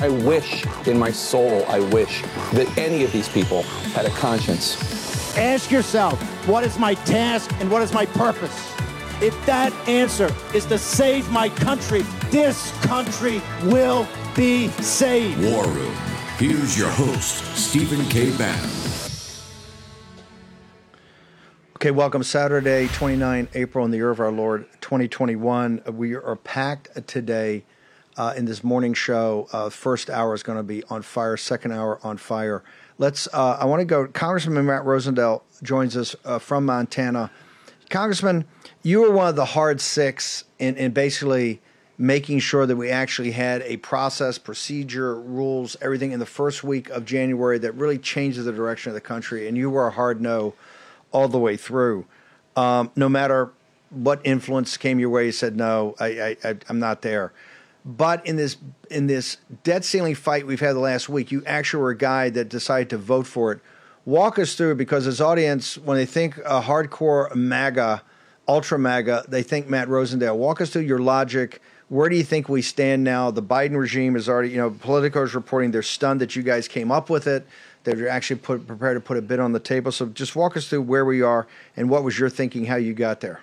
I wish in my soul, I wish that any of these people had a conscience. Ask yourself, what is my task and what is my purpose? If that answer is to save my country, this country will be saved. War Room. Here's your host, Stephen K. Bannon. Okay, welcome Saturday, 29 April in the year of our Lord 2021. We are packed today uh, in this morning show. Uh, first hour is going to be on fire, second hour on fire. Let's, uh, I want to go, Congressman Matt Rosendale joins us uh, from Montana. Congressman, you were one of the hard six in, in basically making sure that we actually had a process, procedure, rules, everything in the first week of January that really changes the direction of the country. And you were a hard no all the way through. Um, no matter what influence came your way, you said no, I, I, I'm not there. But in this in this debt ceiling fight we've had the last week, you actually were a guy that decided to vote for it. Walk us through because his audience, when they think a hardcore MAGA, ultra MAGA, they think Matt Rosendale. Walk us through your logic. Where do you think we stand now? The Biden regime is already, you know, Politico is reporting they're stunned that you guys came up with it. They're actually put, prepared to put a bid on the table. So just walk us through where we are and what was your thinking, how you got there.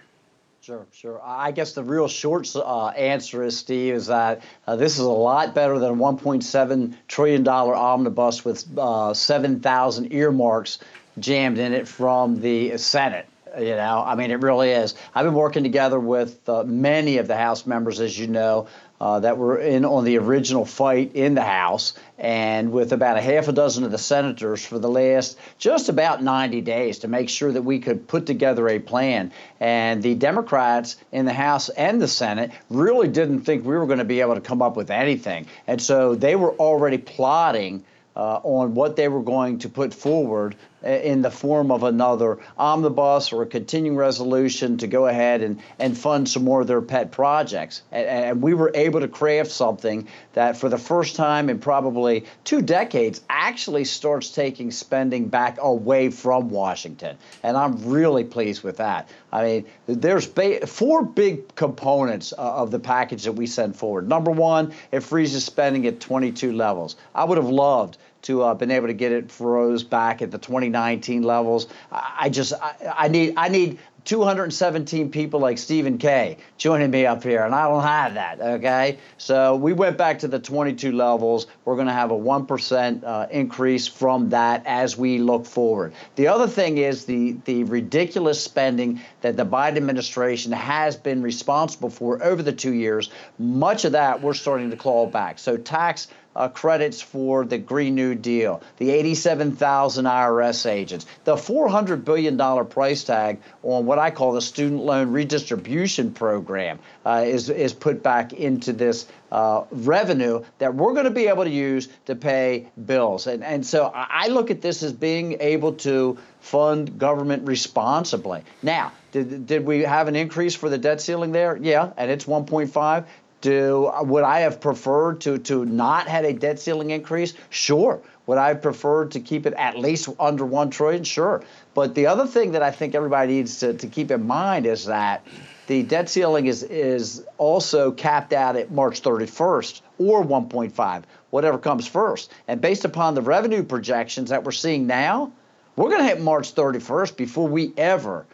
Sure, sure. I guess the real short uh, answer is, Steve, is that uh, this is a lot better than a $1.7 trillion omnibus with uh, 7,000 earmarks jammed in it from the Senate. You know, I mean, it really is. I've been working together with uh, many of the House members, as you know, uh, that were in on the original fight in the House, and with about a half a dozen of the senators for the last just about 90 days to make sure that we could put together a plan. And the Democrats in the House and the Senate really didn't think we were going to be able to come up with anything. And so they were already plotting uh, on what they were going to put forward in the form of another omnibus or a continuing resolution to go ahead and, and fund some more of their pet projects. And, and, we were able to craft something that, for the first time in probably two decades, actually starts taking spending back away from Washington. And I'm really pleased with that. I mean, there's ba- four big components uh, of the package that we sent forward. Number one, it freezes spending at 22 levels. I would have loved to uh, been able to get it froze back at the 2019 levels. I, just I, I need I need 217 people like Stephen K joining me up here, and I don't have that. Okay, so we went back to the 22 levels. We're going to have a one percent uh, increase from that as we look forward. The other thing is the the ridiculous spending that the Biden administration has been responsible for over the two years. Much of that we're starting to claw back. So tax uh, credits for the Green New Deal, the 87,000 IRS agents, the $400 billion price tag on what I call the student loan redistribution program uh, is, is put back into this uh, revenue that we're going to be able to use to pay bills. And, and so I look at this as being able to fund government responsibly. Now, did, did we have an increase for the debt ceiling there? Yeah, and it's 1.5. Do would I have preferred to to not had a debt ceiling increase? Sure. Would I have preferred to keep it at least under one trillion? Sure. But the other thing that I think everybody needs to, to keep in mind is that the debt ceiling is is also capped out at March 31st or 1.5, whatever comes first. And based upon the revenue projections that we're seeing now, we're going to hit March 31st before we ever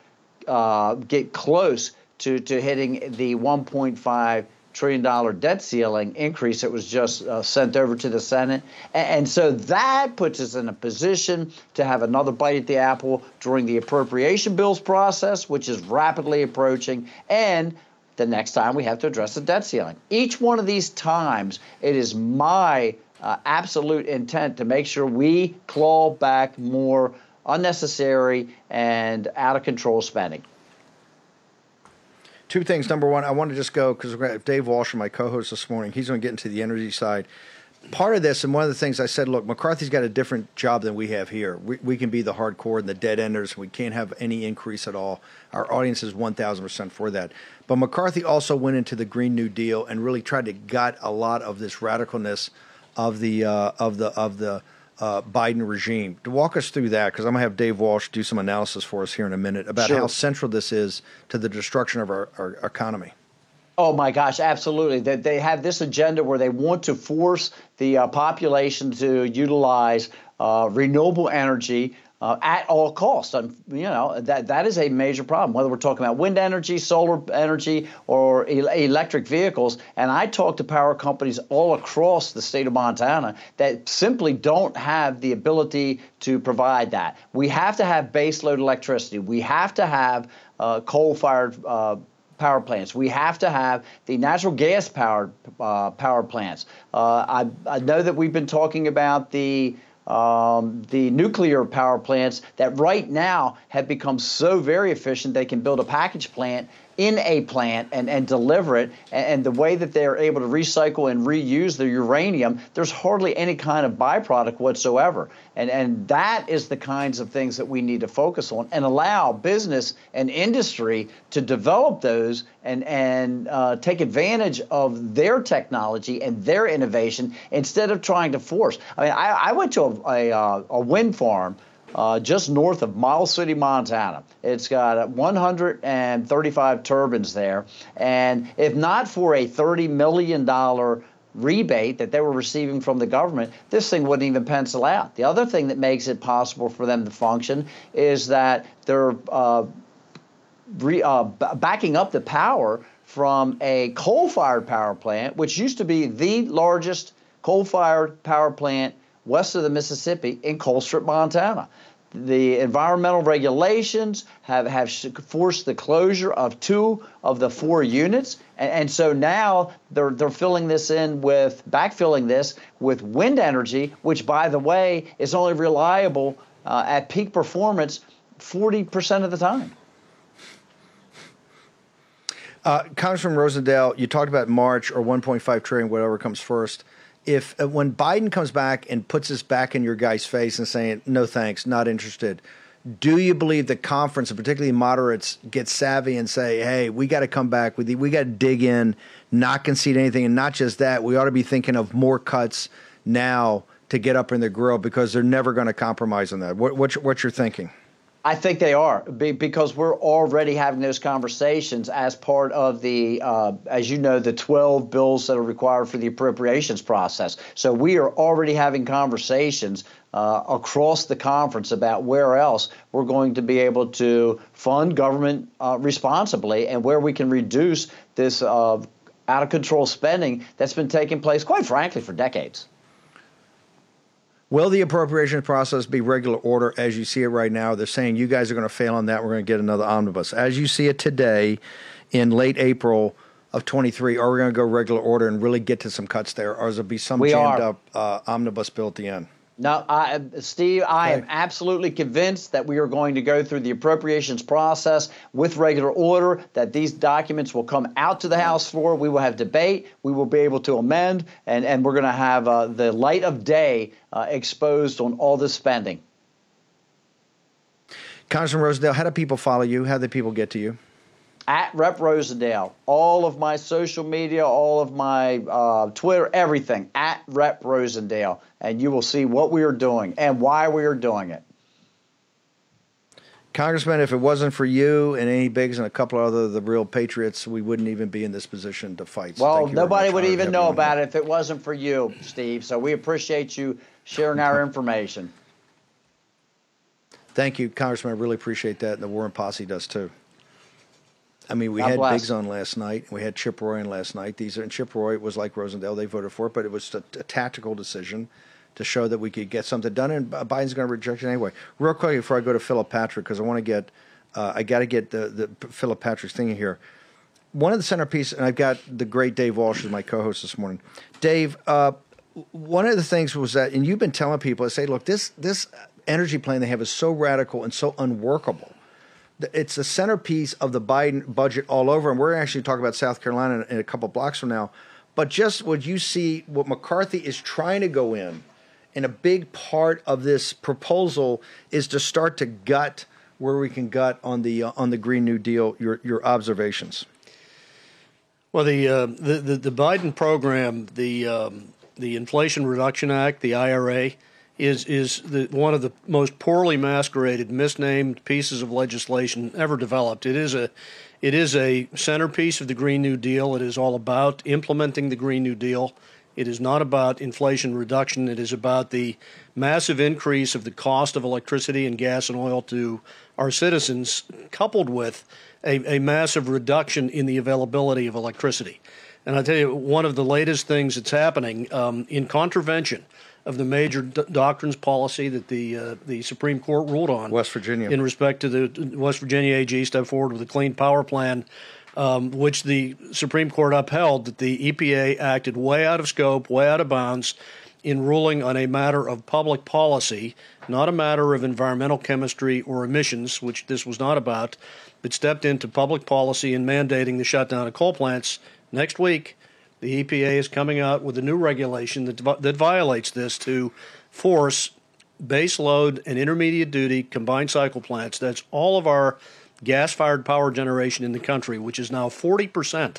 uh, get close to, to hitting the 1.5 trillion dollar debt ceiling increase that was just uh, sent over to the Senate. And, and, so that puts us in a position to have another bite at the apple during the appropriation bills process, which is rapidly approaching, and the next time we have to address the debt ceiling. Each one of these times, it is my uh, absolute intent to make sure we claw back more unnecessary and out of control spending two things. Number one, I want to just go because Dave Walsh, my co-host this morning, he's going to get into the energy side. part of this, and one of the things I said, look, McCarthy's got a different job than we have here. We, we can be the hardcore and the dead enders. We can't have any increase at all. Our audience is 1,000% for that. But McCarthy also went into the Green New Deal and really tried to gut a lot of this radicalness of the uh, of the of the uh, Biden regime. To walk us through that, because I'm going to have Dave Walsh do some analysis for us here in a minute about Sure. how central this is to the destruction of our, our economy. Oh my gosh, absolutely. That they have this agenda where they want to force the uh, population to utilize uh, renewable energy uh, at all costs. And, you know that that is a major problem. Whether we're talking about wind energy, solar energy, or el- electric vehicles. And I talk to power companies all across the state of Montana that simply don't have the ability to provide that. We have to have baseload electricity. We have to have uh, coal-fired. Uh, power plants. We have to have the natural gas powered uh, power plants. Uh, I, I know that we've been talking about the um, the nuclear power plants that right now have become so very efficient they can build a package plant in a plant and, and deliver it. And, and the way that they're able to recycle and reuse the uranium, there's hardly any kind of byproduct whatsoever. And, and that is the kinds of things that we need to focus on and allow business and industry to develop those and, and uh, take advantage of their technology and their innovation instead of trying to force. I mean, I, I went to a, a, uh, a wind farm uh, just north of Miles City, Montana. It's got 135 turbines there. And if not for a $30 million rebate that they were receiving from the government, this thing wouldn't even pencil out. The other thing that makes it possible for them to function is that they're uh, re, uh, b- backing up the power from a coal fired power plant, which used to be the largest coal fired power plant west of the Mississippi in Colstrip, Montana. The environmental regulations have, have forced the closure of two of the four units. And, and so now they're, they're filling this in with, backfilling this with wind energy, which, by the way, is only reliable uh, at peak performance 40% of the time. Uh, Congressman Rosendale, you talked about March or 1.5 trillion, whatever comes first. If uh, when Biden comes back and puts this back in your guy's face and saying no thanks, not interested, do you believe the conference, and particularly moderates, get savvy and say, "Hey, we got to come back with you. We got to dig in, not concede anything, and not just that, we ought to be thinking of more cuts now to get up in the grill because they're never going to compromise on that." What, what's, what's your thinking? I think they are because we're already having those conversations as part of the, uh, as you know, the 12 bills that are required for the appropriations process. So we are already having conversations uh, across the conference about where else we're going to be able to fund government uh, responsibly and where we can reduce this uh, out of control spending that's been taking place, quite frankly, for decades. Will the appropriation process be regular order as you see it right now? They're saying you guys are going to fail on that. We're going to get another omnibus. As you see it today, in late April of 23, are we going to go regular order and really get to some cuts there, or is there be some We jammed are. up uh, omnibus bill at the end? No, I, Steve, I am absolutely convinced that we are going to go through the appropriations process with regular order, that these documents will come out to the House floor. We will have debate. We will be able to amend, and, and we're going to have uh, the light of day uh, exposed on all this spending. Congressman Rosendale, how do people follow you? How do people get to you? At Rep Rosendale, all of my social media, all of my uh, Twitter, everything at Rep Rosendale, and you will see what we are doing and why we are doing it. Congressman, if it wasn't for you and Andy Biggs and a couple of other the real patriots, we wouldn't even be in this position to fight. So Well, thank you very nobody would even know about here. it if it wasn't for you, Steve. So we appreciate you sharing our information. Thank you, Congressman. I really appreciate that, and the War Room Posse does too. I mean, we God had bless. Biggs on last night, and we had Chip Roy on last night. These are, and Chip Roy was like Rosendale; they voted for it, but it was a, a tactical decision to show that we could get something done. And Biden's going to reject it anyway. Real quick before I go to Philip Patrick, because I want to get, uh, I got to get the the Philip Patrick's thing in here. One of the centerpiece, and I've got the great Dave Walsh as my co-host this morning. Dave, uh, one of the things was that, and you've been telling people, I say, look, this this energy plan they have is so radical and so unworkable. It's the centerpiece of the Biden budget all over, and we're actually talking about South Carolina in a couple blocks from now. but just what you see, what McCarthy is trying to go in, and a big part of this proposal is to start to gut where we can gut on the uh, on the Green New Deal. Your your observations. Well, the uh, the, the, the Biden program, the um, the Inflation Reduction Act, the IRA, is is the, one of the most poorly masqueraded, misnamed pieces of legislation ever developed. It is a it is a centerpiece of the Green New Deal. It is all about implementing the Green New Deal. It is not about inflation reduction. It is about the massive increase of the cost of electricity and gas and oil to our citizens, coupled with a, a massive reduction in the availability of electricity. And I tell you, one of the latest things that's happening um, in contravention of the major d- doctrines policy that the uh, the Supreme Court ruled on, West Virginia, in respect to the West Virginia AG step forward with a clean power plan, um, which the Supreme Court upheld that the EPA acted way out of scope, way out of bounds, in ruling on a matter of public policy, not a matter of environmental chemistry or emissions, which this was not about, but stepped into public policy in mandating the shutdown of coal plants next week the EPA is coming out with a new regulation that, that violates this to force base load and intermediate duty combined cycle plants. That's all of our gas fired power generation in the country, which is now 40%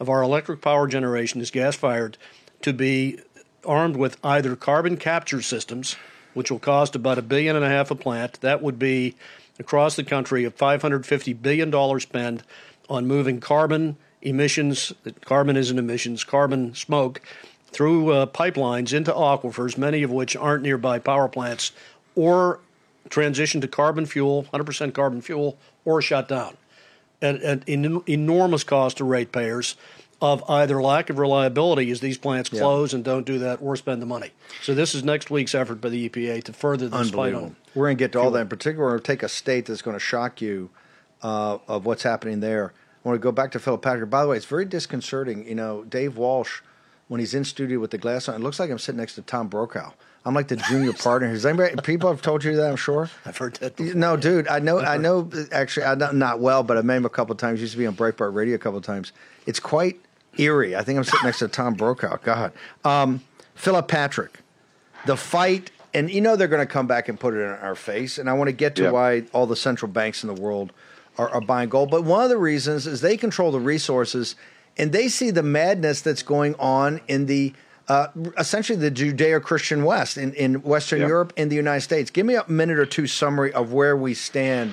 of our electric power generation is gas fired, to be armed with either carbon capture systems, which will cost about a billion and a half a plant. That would be across the country a $550 billion spend on moving carbon emissions, carbon isn't emissions, carbon smoke through uh, pipelines into aquifers, many of which aren't nearby power plants, or transition to carbon fuel, 100% carbon fuel, or shut down. At, an enormous cost to ratepayers of either lack of reliability as these plants close yeah. and don't do that or spend the money. So this is next week's effort by the EPA to further this fight on. We're going to get to all that in particular. We're going to take a state that's going to shock you uh, of what's happening there. I want to go back to Philip Patrick. By the way, it's very disconcerting. You know, Dave Walsh, when he's in studio with the glass on, it looks like I'm sitting next to Tom Brokaw. I'm like the junior partner. Has anybody people have told you that? I'm sure. I've heard that. Before. No, dude, I know. I know. Actually, I not, not well, but I met him a couple of times. Used to be on Breitbart Radio a couple of times. It's quite eerie. I think I'm sitting next to Tom Brokaw. God, um, Philip Patrick, the fight, and you know they're going to come back and put it in our face. And I want to get to why all the central banks in the world are, are buying gold. But one of the reasons is they control the resources and they see the madness that's going on in the uh, essentially the Judeo Christian West in, in Western yep. Europe and the United States. Give me a minute or two summary of where we stand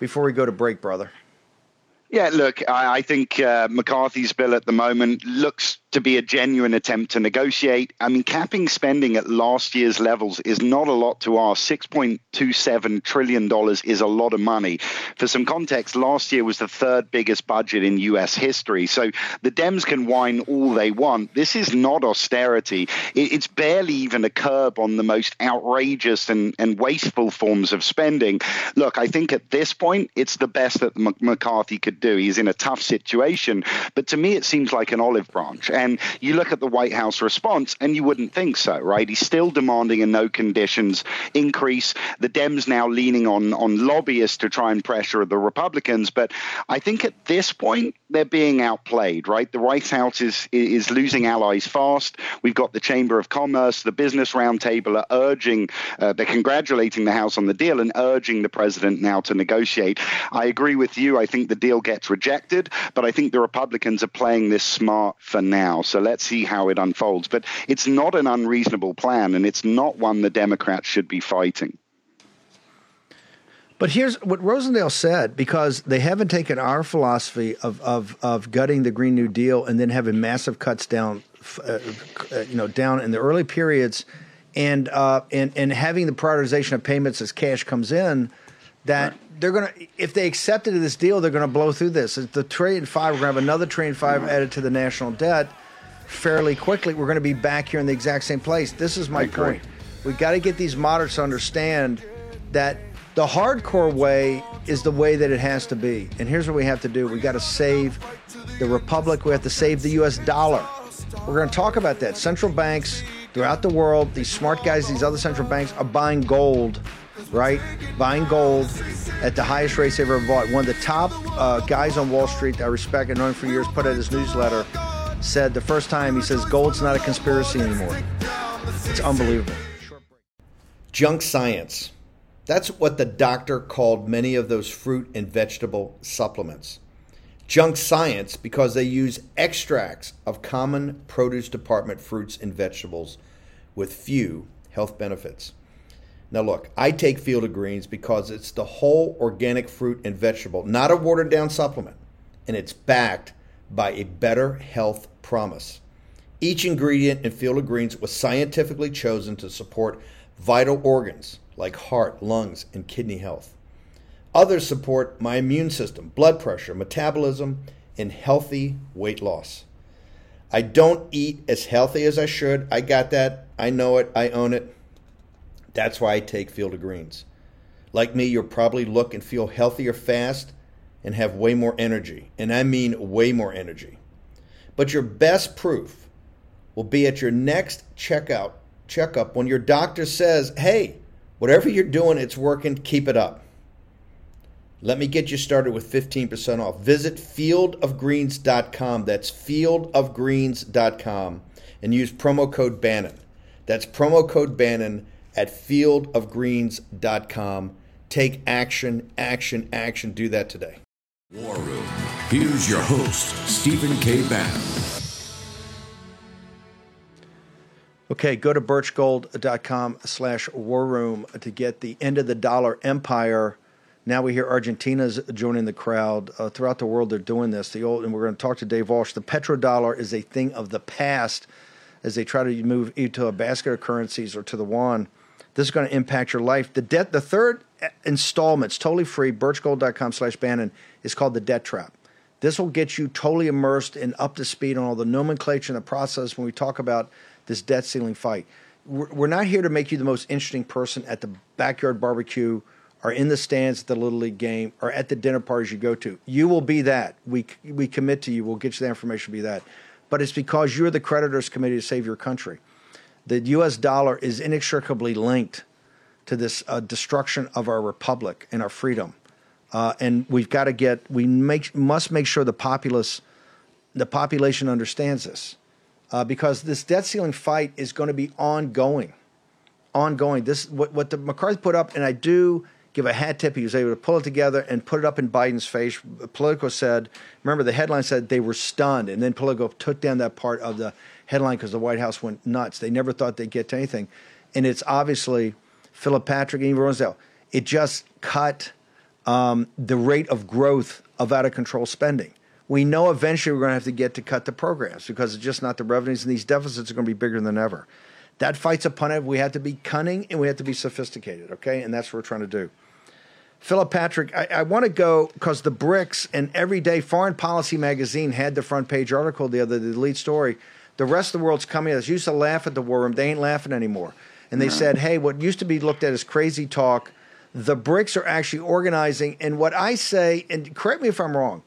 before we go to break, brother. Yeah, look, I, I think uh, McCarthy's bill at the moment looks to be a genuine attempt to negotiate. I mean, capping spending at last year's levels is not a lot to ask. $6.27 trillion is a lot of money. For some context, last year was the third biggest budget in U.S. history. So the Dems can whine all they want. This is not austerity. It's barely even a curb on the most outrageous and, and wasteful forms of spending. Look, I think at this point, it's the best that McCarthy could do. He's in a tough situation. But to me, it seems like an olive branch. And you look at the White House response, and you wouldn't think so, right? He's still demanding a no conditions increase. The Dems now leaning on on lobbyists to try and pressure the Republicans. But I think at this point they're being outplayed, right? The White House is is losing allies fast. We've got the Chamber of Commerce, the Business Roundtable are urging, uh, they're congratulating the House on the deal and urging the president now to negotiate. I agree with you. I think the deal gets rejected, but I think the Republicans are playing this smart for now now. So let's see how it unfolds. But it's not an unreasonable plan, and it's not one the Democrats should be fighting. But here's what Rosendale said because they haven't taken our philosophy of, of, of gutting the Green New Deal and then having massive cuts down, uh, uh, you know, down in the early periods, and uh, and and having the prioritization of payments as cash comes in. That right. They're gonna, if they accepted this deal, they're gonna blow through this. The trillion five, we're gonna have another trillion five added to the national debt fairly quickly, we're going to be back here in the exact same place. This is my point. We got to get these moderates to understand that the hardcore way is the way that it has to be. And here's what we have to do we got to save the republic, we have to save the US dollar. We're going to talk about that. Central banks throughout the world, these smart guys, these other central banks are buying gold, right? Buying gold at the highest rates they've ever bought. One of the top uh, guys on Wall Street that I respect and known for years put out his newsletter said the first time he says gold's not a conspiracy anymore. It's unbelievable. Junk science. That's what the doctor called many of those fruit and vegetable supplements. Junk science because they use extracts of common produce department fruits and vegetables with few health benefits. Now, look, I take Field of Greens because it's the whole organic fruit and vegetable, not a watered down supplement, and it's backed by a better health promise. Each ingredient in Field of Greens was scientifically chosen to support vital organs like heart, lungs, and kidney health. Others support my immune system, blood pressure, metabolism, and healthy weight loss. I don't eat as healthy as I should. I got that. I know it. I own it. That's why I take Field of Greens. Like me, you'll probably look and feel healthier fast and have way more energy. And I mean way more energy. But your best proof will be at your next checkout checkup when your doctor says, "Hey, whatever you're doing, it's working. Keep it up." Let me get you started with 15% off. Visit fieldofgreens.com. That's fieldofgreens.com and use promo code Bannon. That's promo code Bannon at fieldofgreens.com. Take action, action, action. Do that today. War Room. Here's your host, Stephen K. Bannon. Okay, go to birchgold.com slash war room to get the end of the dollar empire. Now we hear Argentina's joining the crowd. Uh, throughout the world, they're doing this. The old, and we're going to talk to Dave Walsh. The petrodollar is a thing of the past as they try to move into a basket of currencies or to the yuan. This is going to impact your life. The debt, the third installment, it's totally free. Birchgold.com slash Bannon is called the debt trap. This will get you totally immersed and up to speed on all the nomenclature and the process when we talk about this debt ceiling fight. We're not here to make you the most interesting person at the backyard barbecue or in the stands at the little league game or at the dinner parties you go to. You will be that. We we commit to you. We'll get you the information. Be that, but it's because you're the creditors committee to save your country. The U.S. dollar is inextricably linked to this uh, destruction of our republic and our freedom, uh, and we've got to get. We make must make sure the populace, the population understands this uh, because this debt ceiling fight is going to be ongoing, ongoing. This what what the McCarthy put up, and I do give a hat tip. He was able to pull it together and put it up in Biden's face. Politico said, remember the headline said they were stunned, and then Politico took down that part of the headline because the White House went nuts. They never thought they'd get to anything, and it's obviously Philip Patrick and Eva Rosendale. It just cut um, the rate of growth of out of control spending we know eventually we're going to have to get to cut the programs because it's just not the revenues, and these deficits are going to be bigger than ever. That fight's upon it. We have to be cunning and we have to be sophisticated, okay? And that's what we're trying to do. Philip Patrick, I, I want to go because the BRICS and Everyday Foreign Policy magazine had the front page article the other, the lead story. The rest of the world's coming at us. Used to laugh at the war room. They ain't laughing anymore. And they no. said, hey, what used to be looked at as crazy talk, the BRICS are actually organizing. And what I say, and correct me if I'm wrong,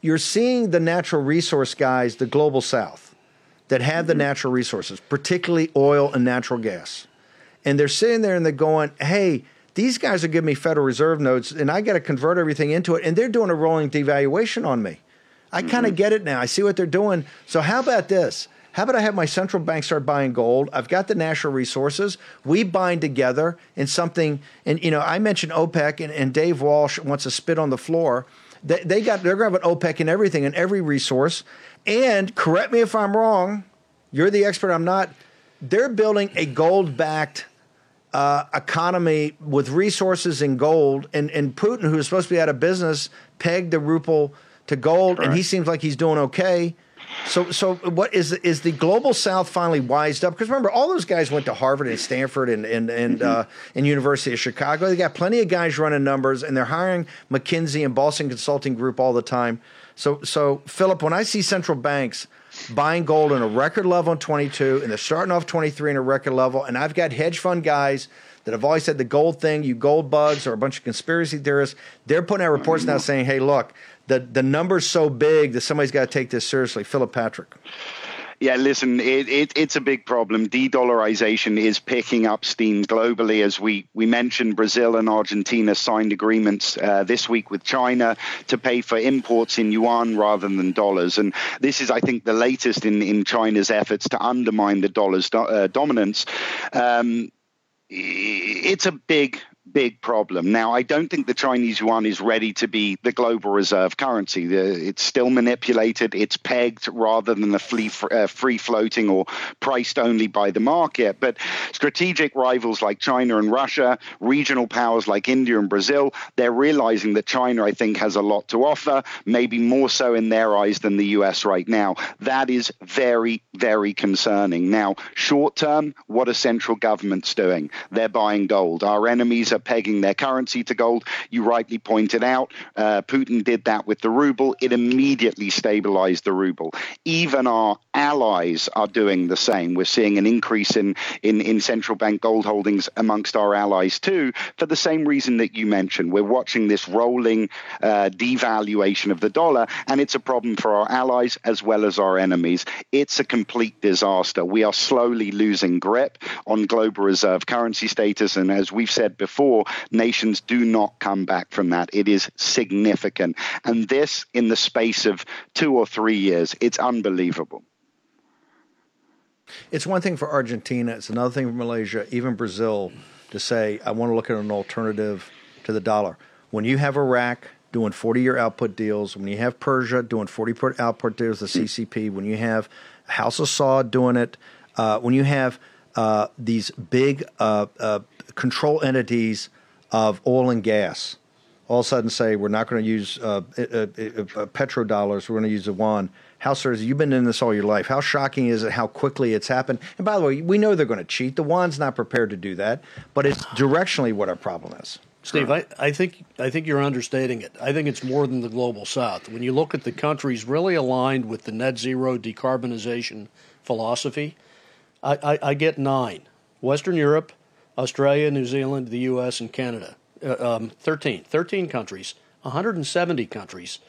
you're seeing the natural resource guys, the global south, that have the mm-hmm. natural resources, particularly oil and natural gas. And they're sitting there and they're going, hey, these guys are giving me Federal Reserve notes and I got to convert everything into it. And they're doing a rolling devaluation on me. I mm-hmm. kind of get it now. I see what they're doing. So, how about this? How about I have my central bank start buying gold? I've got the natural resources. We bind together in something. And, you know, I mentioned OPEC, and, and Dave Walsh wants to spit on the floor. They, they got they're going to have an OPEC and everything and every resource. And correct me if I'm wrong. You're the expert. I'm not. They're building a gold-backed uh, economy with resources in gold, and and Putin, who is supposed to be out of business, pegged the ruble to gold, and he seems like he's doing okay. So, so what is is the global South finally wised up? Because remember, all those guys went to Harvard and Stanford and and and, mm-hmm. uh, and University of Chicago. They got plenty of guys running numbers, and they're hiring McKinsey and Boston Consulting Group all the time. So, so Philip, when I see central banks buying gold in a record level in 22, and they're starting off 23 in a record level, and I've got hedge fund guys that have always said the gold thing, you gold bugs, or a bunch of conspiracy theorists. They're putting out reports now saying, "Hey, look, the the number's so big that somebody's got to take this seriously. Philip Patrick. Yeah, listen, it, it, it's a big problem. De-dollarization is picking up steam globally. As we, we mentioned, Brazil and Argentina signed agreements uh, this week with China to pay for imports in yuan rather than dollars. And this is, I think, the latest in, in China's efforts to undermine the dollar's do, uh, dominance. Um, it's a big big problem. Now, I don't think the Chinese yuan is ready to be the global reserve currency. it's still manipulated, it's pegged rather than the free, uh, free floating or priced only by the market. But strategic rivals like China and Russia, regional powers like India and Brazil, they're realizing that China, I think, has a lot to offer, maybe more so in their eyes than the US right now. That is very, very concerning. Now, short term, what are central governments doing? They're buying gold. Our enemies are pegging their currency to gold. You rightly pointed out, uh, Putin did that with the ruble. It immediately stabilized the ruble. Even our allies are doing the same. We're seeing an increase in, in, in central bank gold holdings amongst our allies too, for the same reason that you mentioned. We're watching this rolling uh, devaluation of the dollar, and it's a problem for our allies as well as our enemies. It's a complete disaster. We are slowly losing grip on global reserve currency status, and as we've said before, before, nations do not come back from that. It is significant. And this, in the space of two or three years, it's unbelievable. It's one thing for Argentina, it's another thing for Malaysia, even Brazil, to say, I want to look at an alternative to the dollar. When you have Iraq doing 40 year output deals, when you have Persia doing 40 year output deals, the CCP, when you have House of Saud doing it, uh, when you have uh, these big uh, uh control entities of oil and gas all of a sudden say we're not going to use uh, uh, uh, uh, petrodollars, we're going to use the yuan. How, sirs, you've been in this all your life. How shocking is it how quickly it's happened? And by the way, we know they're going to cheat. The yuan's not prepared to do that, but it's directionally what our problem is. Steve, I, I think I think you're understating it. I think it's more than the global south. When you look at the countries really aligned with the net zero decarbonization philosophy, I, I, I get nine: Western Europe, Australia, New Zealand, the U.S., and Canada. Uh, um, 13, 13 countries, 170 countries,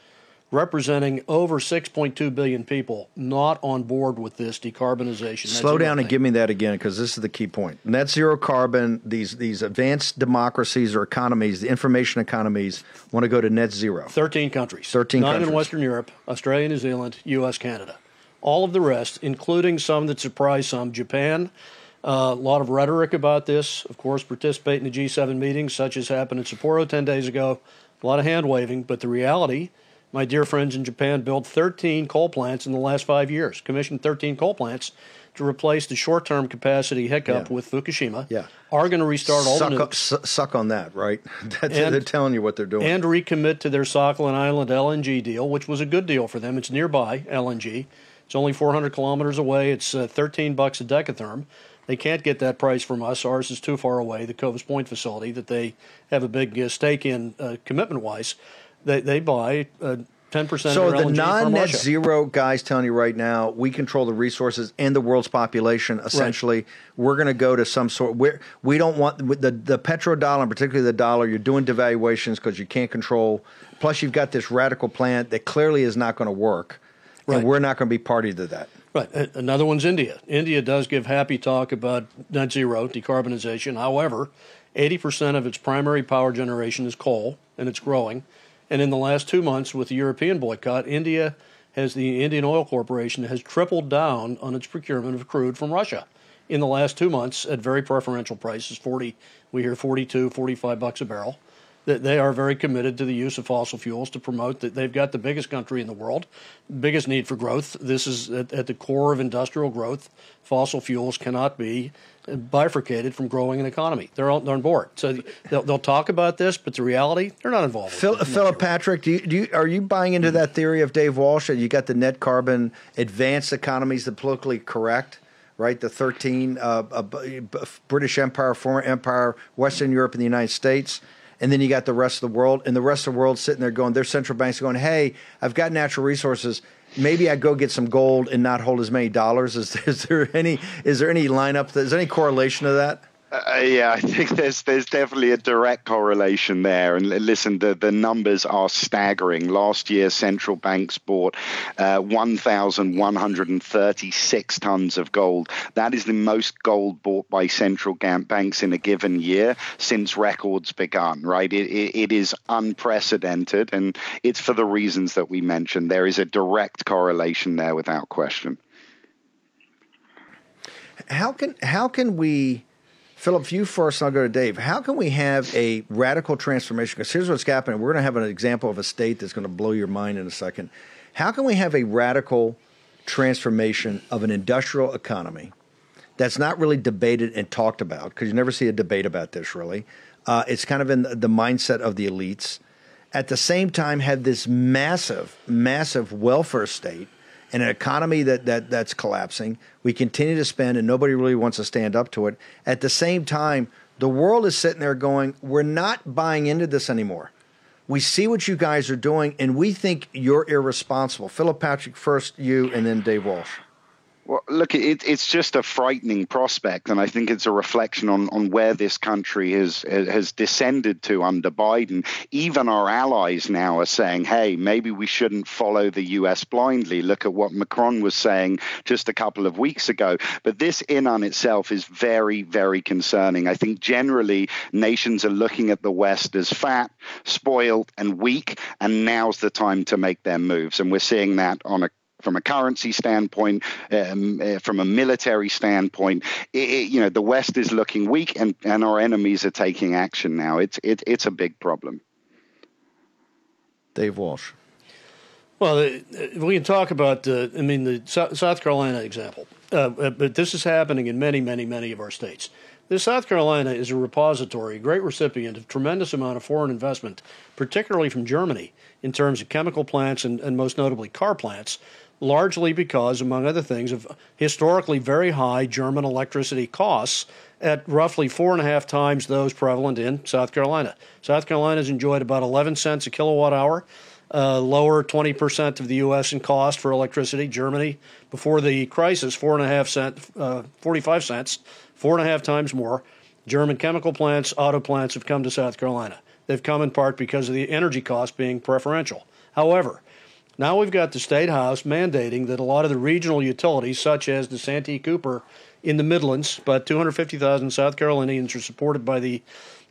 representing over 6.2 billion people not on board with this decarbonization. Slow down thing. and give me that again because this is the key point. Net zero carbon, these, these advanced democracies or economies, the information economies, want to go to net zero. 13 countries. 13 Nine countries. in Western Europe, Australia, New Zealand, U.S., Canada. All of the rest, including some that surprise some, Japan, uh, a lot of rhetoric about this. Of course, participate in the G7 meetings, such as happened in Sapporo 10 days ago. A lot of hand waving, but the reality, my dear friends in Japan built 13 coal plants in the last five years, commissioned 13 coal plants to replace the short term capacity hiccup yeah. with Fukushima. Yeah. Are going to restart all suck the. Up, suck on that, right? and, they're telling you what they're doing. And recommit to their Sakhalin Island LNG deal, which was a good deal for them. It's nearby, LNG. It's only 400 kilometers away. It's uh, 13 bucks a decatherm. They can't get that price from us. Ours is too far away. The Cove Point facility that they have a big uh, stake in, uh, commitment wise, they they buy. Uh, 10% so the non-net zero guys telling you right now we control the resources and the world's population essentially right. we're going to go to some sort where we don't want the the petrodollar and particularly the dollar you're doing devaluations because you can't control plus you've got this radical plan that clearly is not going to work right. and we're not going to be party to that Right. Another one's India. India does give happy talk about net zero decarbonization. However, 80% of its primary power generation is coal, and it's growing. And in the last two months, with the European boycott, India has the Indian Oil Corporation has tripled down on its procurement of crude from Russia in the last two months at very preferential prices 40 we hear 42 45 bucks a barrel that they are very committed to the use of fossil fuels to promote that they've got the biggest country in the world, biggest need for growth. This is at, at the core of industrial growth. Fossil fuels cannot be bifurcated from growing an economy. They're on, they're on board. So they'll, they'll talk about this, but the reality, they're not involved. Phil, Philip sure. Patrick, do you, do you, are you buying into that theory of Dave Walsh that you got the net carbon advanced economies, the politically correct? Right, the 13 uh, uh, British Empire, former empire, Western Europe, and the United States and then you got the rest of the world, and the rest of the world sitting there going, their central banks going, hey, I've got natural resources. Maybe I go get some gold and not hold as many dollars. Is, is there any is there any lineup? Is there any correlation to that? Uh, yeah, I think there's there's definitely a direct correlation there. And listen, the, the numbers are staggering. Last year, central banks bought uh, 1,136 tons of gold. That is the most gold bought by central banks in a given year since records begun. Right? It, it, it is unprecedented, and it's for the reasons that we mentioned. There is a direct correlation there, without question. How can how can we? Philip, you first, I'll go to Dave. How can we have a radical transformation? Because here's what's happening. We're going to have an example of a state that's going to blow your mind in a second. How can we have a radical transformation of an industrial economy that's not really debated and talked about? Because you never see a debate about this, really. Uh, it's kind of in the mindset of the elites. At the same time, have this massive, massive welfare state in an economy that, that that's collapsing. We continue to spend, and nobody really wants to stand up to it. At the same time, the world is sitting there going, "We're not buying into this anymore." We see what you guys are doing, and we think you're irresponsible. Philip Patrick, first you, and then Dave Walsh. Well, look, it, it's just a frightening prospect, and I think it's a reflection on, on where this country has has descended to under Biden. Even our allies now are saying, "Hey, maybe we shouldn't follow the U.S. blindly." Look at what Macron was saying just a couple of weeks ago. But this, in on itself, is very, very concerning. I think generally nations are looking at the West as fat, spoiled, and weak, and now's the time to make their moves, and we're seeing that on a from a currency standpoint, um, uh, from a military standpoint, it, it, you know, the West is looking weak, and, and our enemies are taking action now. It's it, it's a big problem. Dave Walsh. Well, we can talk about the. I mean, the South Carolina example, uh, uh, but this is happening in many, many, many of our states. This South Carolina is a repository, a great recipient of tremendous amount of foreign investment, particularly from Germany, in terms of chemical plants and, and most notably car plants largely because, among other things, of historically very high German electricity costs at roughly four and a half times those prevalent in South Carolina. South Carolina has enjoyed about 11 cents a kilowatt hour, uh, lower 20% of the U.S. in cost for electricity. Germany, before the crisis, four and a half cent, uh, 45 cents, four and a half times more. German chemical plants, auto plants have come to South Carolina. They've come in part because of the energy cost being preferential. However, now we've got the State House mandating that a lot of the regional utilities, such as the Santee Cooper in the Midlands, but 250,000 South Carolinians are supported by the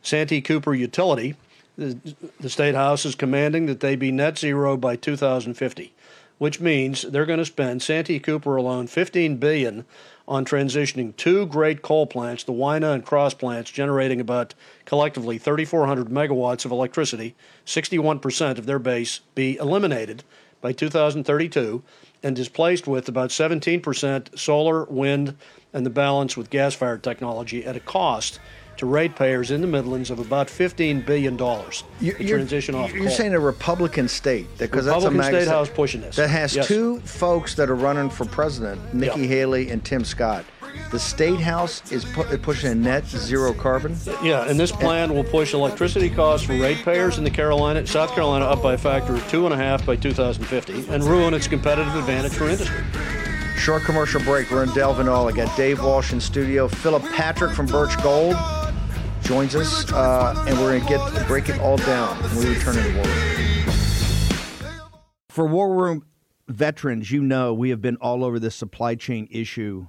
Santee Cooper utility. The, the State House is commanding that they be net zero by 2050, which means they're going to spend Santee Cooper alone 15 billion on transitioning two great coal plants, the Winyah and Cross plants, generating about collectively 3,400 megawatts of electricity, 61% of their base be eliminated by 2032 and displaced with about 17% solar, wind, and the balance with gas fired technology at a cost to ratepayers in the Midlands of about $15 billion you, to transition off You're coal. saying a Republican state because that's a state house pushing this. That has yes. two folks that are running for president, Nikki Haley and Tim Scott. The state house is pu- pushing a net zero carbon. Yeah, and this plan will push electricity costs for ratepayers in the Carolina, South Carolina up by a factor of two and a half by 2050, and ruin its competitive advantage for industry. Short commercial break. We're in Delvin all. I got Dave Walsh in studio. Philip Patrick from Birch Gold joins us, uh, and we're going to get break it all down when we return to the war room. For war room veterans, you know we have been all over this supply chain issue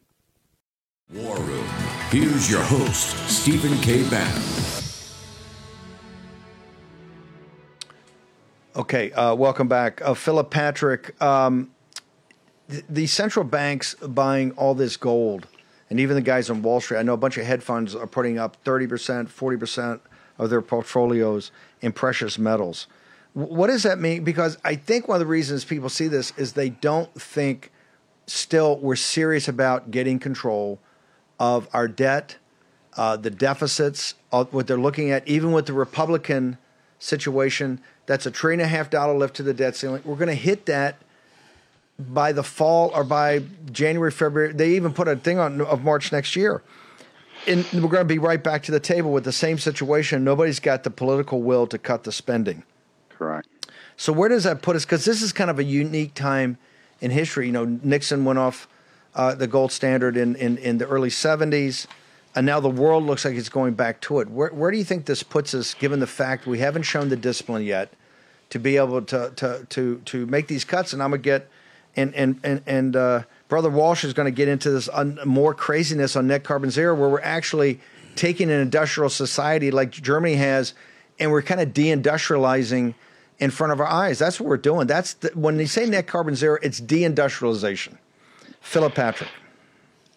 War Room. Here's your host, Stephen K. Bannon. Okay, uh, welcome back. Uh, Philip Patrick, um, the, the central banks buying all this gold, and even the guys on Wall Street, I know a bunch of hedge funds are putting up 30%, 40% of their portfolios in precious metals. W- What does that mean? Because I think one of the reasons people see this is they don't think still we're serious about getting control of our debt, uh, the deficits, uh, what they're looking at, even with the Republican situation. That's a trillion and a half dollar lift to the debt ceiling. We're going to hit that by the fall or by January, February. They even put a thing on of March next year. And we're going to be right back to the table with the same situation. Nobody's got the political will to cut the spending. Correct. So where does that put us? Because this is kind of a unique time in history. You know, Nixon went off uh, the gold standard in, in, in the early 70s, and now the world looks like it's going back to it. Where, where do you think this puts us, given the fact we haven't shown the discipline yet to be able to to to, to make these cuts? And I'm gonna get and and and and uh, brother Walsh is going to get into this un, more craziness on net carbon zero, where we're actually taking an industrial society like Germany has, and we're kind of deindustrializing in front of our eyes. That's what we're doing. That's the, when they say net carbon zero, it's deindustrialization. Philip Patrick.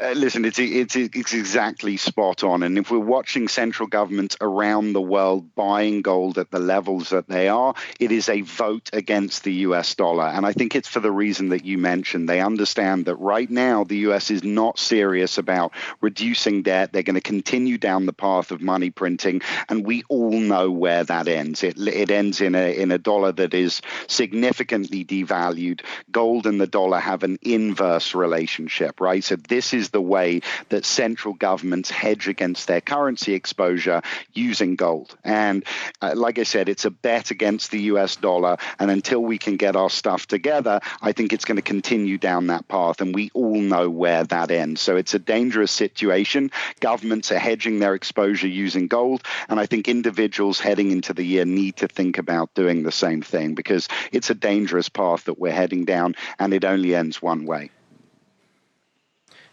Uh, listen, it's, it's it's exactly spot on. And if we're watching central governments around the world buying gold at the levels that they are, it is a vote against the U.S. dollar. And I think it's for the reason that you mentioned. They understand that right now the U.S. is not serious about reducing debt. They're going to continue down the path of money printing, and we all know where that ends. It it ends in a in a dollar that is significantly devalued. Gold and the dollar have an inverse relationship, right? So this is the way that central governments hedge against their currency exposure using gold. And uh, like I said, it's a bet against the US dollar. And until we can get our stuff together, I think it's going to continue down that path. And we all know where that ends. So it's a dangerous situation. Governments are hedging their exposure using gold. And I think individuals heading into the year need to think about doing the same thing because it's a dangerous path that we're heading down and it only ends one way.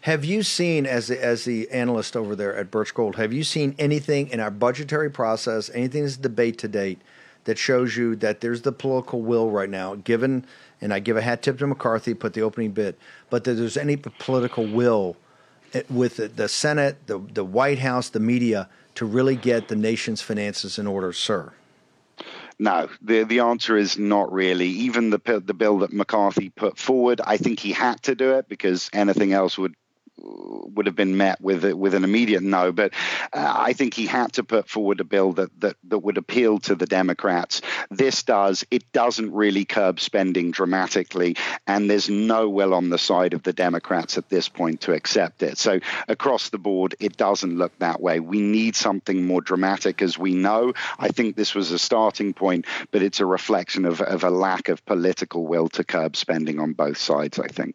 Have you seen, as the, as the analyst over there at Birch Gold, have you seen anything in our budgetary process, anything that's debate to date, that shows you that there's the political will right now, given, and I give a hat tip to McCarthy, put the opening bit, but that there's any political will eh, with the, the Senate, the, the White House, the media, to really get the nation's finances in order, sir? No, the the answer is not really. Even the the bill that McCarthy put forward, I think he had to do it because anything else would would have been met with with an immediate no. But uh, I think he had to put forward a bill that, that that would appeal to the Democrats. This does. It doesn't really curb spending dramatically, and there's no will on the side of the Democrats at this point to accept it. So across the board, it doesn't look that way. We need something more dramatic, as we know. I think this was a starting point, but it's a reflection of, of a lack of political will to curb spending on both sides. I think.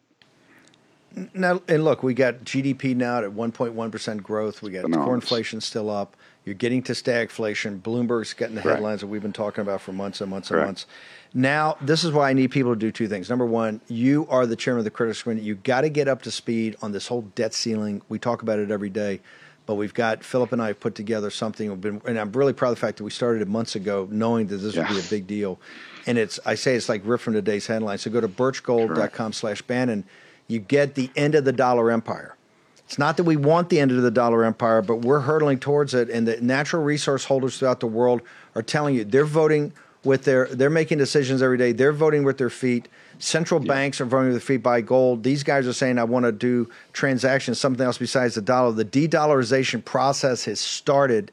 Now and look, we got GDP now at 1.1 percent growth. We got Phenomenal. core inflation still up. You're getting to stagflation. Bloomberg's getting the headlines that we've been talking about for months and months and months. Now, this is why I need people to do two things. Number one, you are the chairman of the critics committee. You got to get up to speed on this whole debt ceiling. We talk about it every day, but we've got Philip and I have put together something. We've been, and I'm really proud of the fact that we started it months ago, knowing that this would be a big deal. And it's, I say, it's like ripped from today's headlines. So go to birchgold.com/bannon. You get the end of the dollar empire. It's not that we want the end of the dollar empire, but we're hurtling towards it. And the natural resource holders throughout the world are telling you they're voting with their, they're making decisions every day. They're voting with their feet. Central banks are voting with their feet by gold. These guys are saying, I want to do transactions, something else besides the dollar. The de dollarization process has started.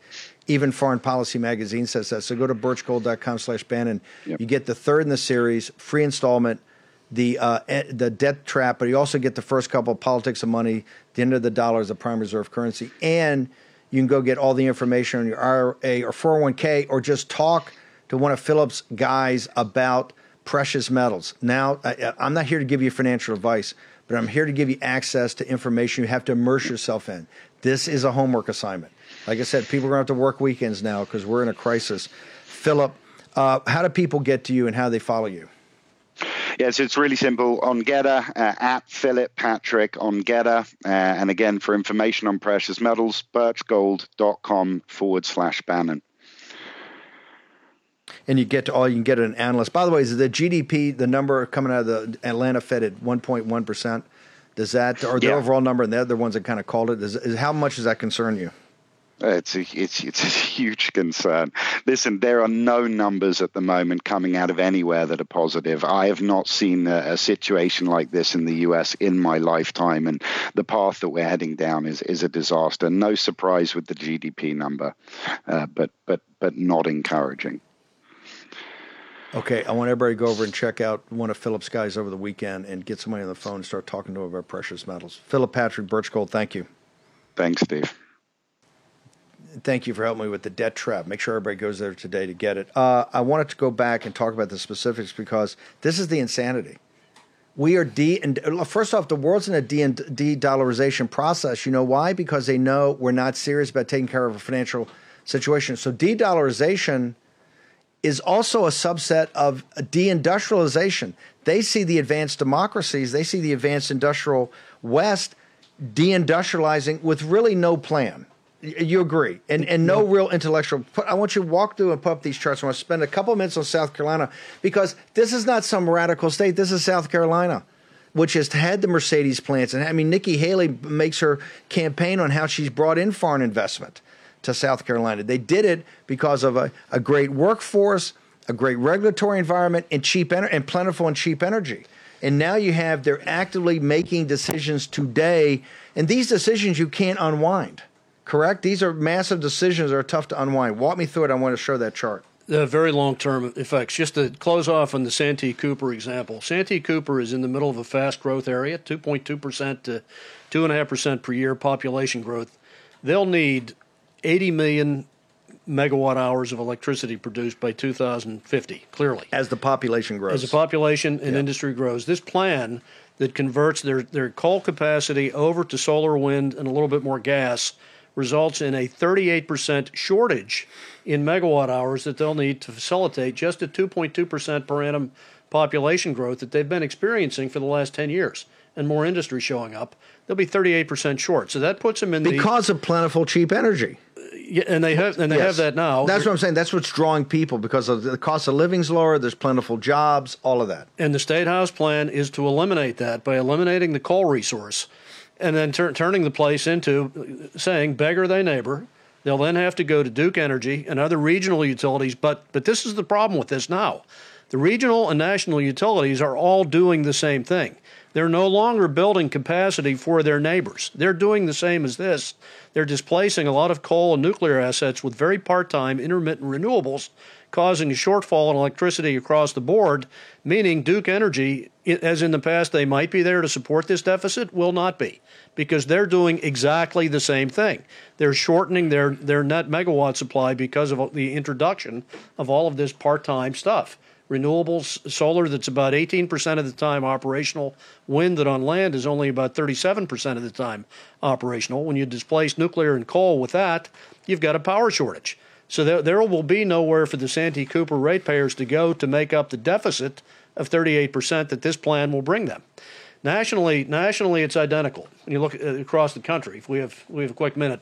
Even Foreign Policy Magazine says that. So go to birchgold.com slash Bannon. Yep. You get the third in the series, free installment the uh, the debt trap, but you also get the first couple of politics of money. The end of the dollar is a prime reserve currency, and You can go get all the information on your IRA or 401k or just talk to one of Philip's guys about precious metals. Now, I, I'm not here to give you financial advice, but I'm here to give you access to information you have to immerse yourself in. This is a homework assignment. Like I said, people are going to have to work weekends now because we're in a crisis. Philip, uh, how do people get to you and how do they follow you? Yes, it's really simple. On Getter, uh, at Philip Patrick on Getter. Uh, and again, for information on precious metals, birchgold.com forward slash Bannon. And you get to all you can get an analyst. By the way, is the GDP, the number coming out of the Atlanta Fed at 1.1%? Does that, or the Yeah. overall number, and the ones that kind of called it, is, is how much does that concern you? It's a, it's it's a huge concern. Listen, there are no numbers at the moment coming out of anywhere that are positive. I have not seen a, a situation like this in the U.S. in my lifetime, and the path that we're heading down is is a disaster. No surprise with the GDP number, uh, but but but not encouraging. Okay, I want everybody to go over and check out one of Philip's guys over the weekend and get somebody on the phone and start talking to him about precious metals. Philip Patrick, Birch Gold, thank you. Thanks, Steve. Thank you for helping me with the debt trap. Make sure everybody goes there today to get it. Uh, I wanted to go back and talk about the specifics because this is the insanity. We are de and first off, the world's in a de de-dollarization process. You know why? Because they know we're not serious about taking care of a financial situation. So de-dollarization is also a subset of deindustrialization. They see the advanced democracies, they see the advanced industrial West deindustrializing with really no plan. You agree, and and no real intellectual. Put, I want you to walk through and put up these charts. I want to spend a couple minutes on South Carolina because this is not some radical state. This is South Carolina, which has had the Mercedes plants, and I mean Nikki Haley makes her campaign on how she's brought in foreign investment to South Carolina. They did it because of a, a great workforce, a great regulatory environment, and cheap ener- and plentiful and cheap energy. And now you have they're actively making decisions today, and these decisions you can't unwind. Correct? These are massive decisions that are tough to unwind. Walk me through it. I want to show that chart. the very long term effects. Just to close off on the Santee Cooper example, Santee Cooper is in the middle of a fast growth area, 2.2% to 2.5% per year population growth. They'll need 80 million megawatt hours of electricity produced by 2050, clearly. As the population grows. As the population and industry grows, this plan that converts their, their coal capacity over to solar, wind, and a little bit more gas results in a 38% shortage in megawatt hours that they'll need to facilitate just a 2.2% per annum population growth that they've been experiencing for the last 10 years and more industry showing up. They'll be 38% short. So that puts them in the because of plentiful, cheap energy. yeah, and they have and they Yes. have that now. That's what I'm saying. That's what's drawing people because of the cost of living's lower. There's plentiful jobs. All of that. And the State House plan is to eliminate that by eliminating the coal resource and then tur- turning the place into saying beggar thy neighbor. They'll then have to go to Duke Energy and other regional utilities. But, but this is the problem with this now. The regional and national utilities are all doing the same thing. They're no longer building capacity for their neighbors. They're doing the same as this. They're displacing a lot of coal and nuclear assets with very part time intermittent renewables, causing a shortfall in electricity across the board, meaning Duke Energy, as in the past they might be there to support this deficit, will not be because they're doing exactly the same thing. They're shortening their, their net megawatt supply because of the introduction of all of this part time stuff renewables, solar that's about 18% of the time operational, wind that on land is only about 37% of the time operational. When you displace nuclear and coal with that, you've got a power shortage. So there, there will be nowhere for the Santee Cooper ratepayers to go to make up the deficit of 38% that this plan will bring them. Nationally, nationally, it's identical. When you look uh, across the country, if we have we have a quick minute,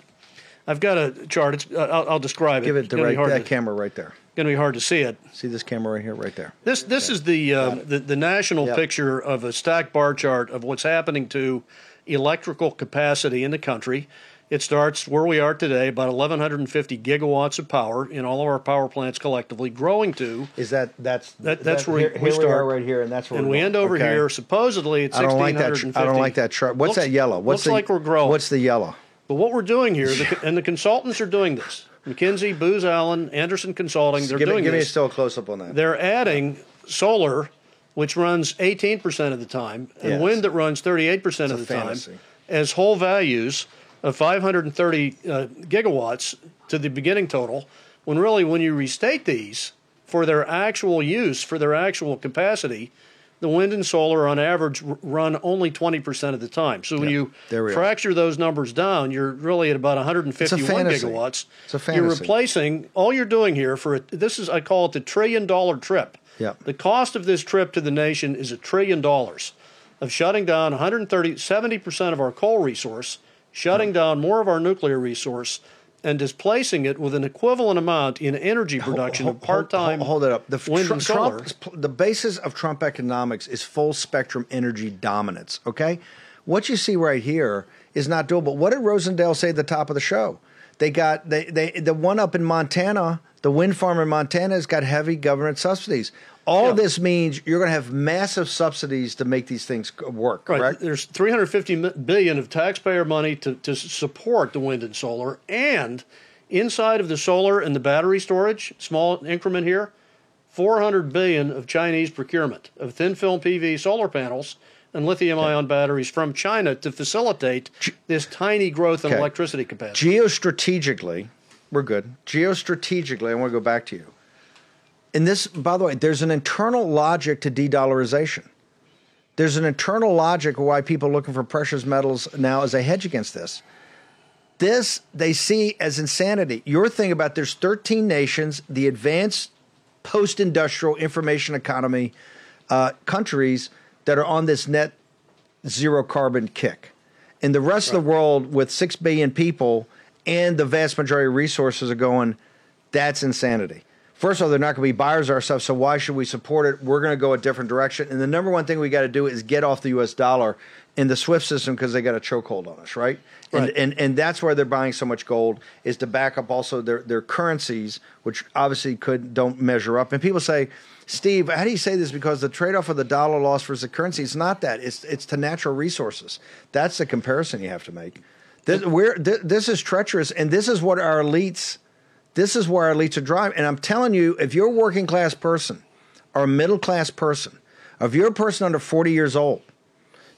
I've got a chart. It's, uh, I'll, I'll describe Give it. Give it gonna right that to- camera right there. Going to be hard to see it. See this camera right here, right there. This this is the, uh, the the national Yep. picture of a stacked bar chart of what's happening to electrical capacity in the country. It starts where we are today, about 1,150 gigawatts of power in all of our power plants collectively, growing to Is that that's that, that's that- where here, we here start are right here, and that's where and we going. end over Okay. here. Supposedly, it's I don't like that. 1,650. I don't like that chart. What's Looks- that yellow? What's looks the, like we're growing. What's the yellow? But what we're doing here, the, and the consultants are doing this. McKinsey, Booz Allen, Andersen Consulting, they're give me, doing give me this. still a close up on that. They're adding solar, which runs 18% of the time, and Yes. wind that runs 38% of the fantasy. time, as whole values of 530 uh, gigawatts to the beginning total, when really, when you restate these for their actual use, for their actual capacity, the wind and solar on average run only 20% of the time. So when Yep. You we are. fracture those numbers down, you're really at about 151 fantasy. gigawatts. It's a fantasy. You're replacing all you're doing here for a, this is I call it the trillion dollar trip. Yep. The cost of this trip to the nation is a trillion dollars of shutting down 130 70% of our coal resource, shutting down more of our nuclear resource and displacing it with an equivalent amount in energy production Hold- of part-time Hold, hold it up. The wind and solar. Trump's pl- the basis of Trump economics is full spectrum energy dominance. Okay, what you see right here is not doable. What did Rosendale say at the top of the show? They got they they the one up in Montana, the wind farm in Montana has got heavy government subsidies. All Yeah. this means you're going to have massive subsidies to make these things work. Right. Correct. There's 350 mi- of taxpayer money to, to support the wind and solar, and inside of the solar and the battery storage, small increment here, 400 billion of Chinese procurement of thin film PV solar panels and lithium ion batteries from China to facilitate this tiny growth in Okay. electricity capacity. Geostrategically, we're good. Geostrategically, I want to go back to you. And this, by the way, there's an internal logic to de-dollarization. There's an internal logic why people are looking for precious metals now as a hedge against this. This they see as insanity. Your thing about there's 13 nations, the advanced post-industrial information economy uh, countries that are on this net zero carbon kick. And the rest of the world with 6 billion people and the vast majority of resources are going, that's insanity. First of all, they're not going to be buyers of our stuff, so why should we support it? We're going to go a different direction. And the number one thing we got to do is get off the U.S. dollar in the SWIFT system because they got a chokehold on us, right? And, Right. and and that's why they're buying so much gold is to back up also their their currencies, which obviously could don't measure up. And people say, Steve, how do you say this? Because the trade off of the dollar loss versus the currency, it's not that. It's it's to natural resources. That's the comparison you have to make. This, we're, th- this is treacherous, and this is what our elites. This is where our elites are driving. And I'm telling you, if you're a working class person or a middle class person, if you're a person under 40 years old,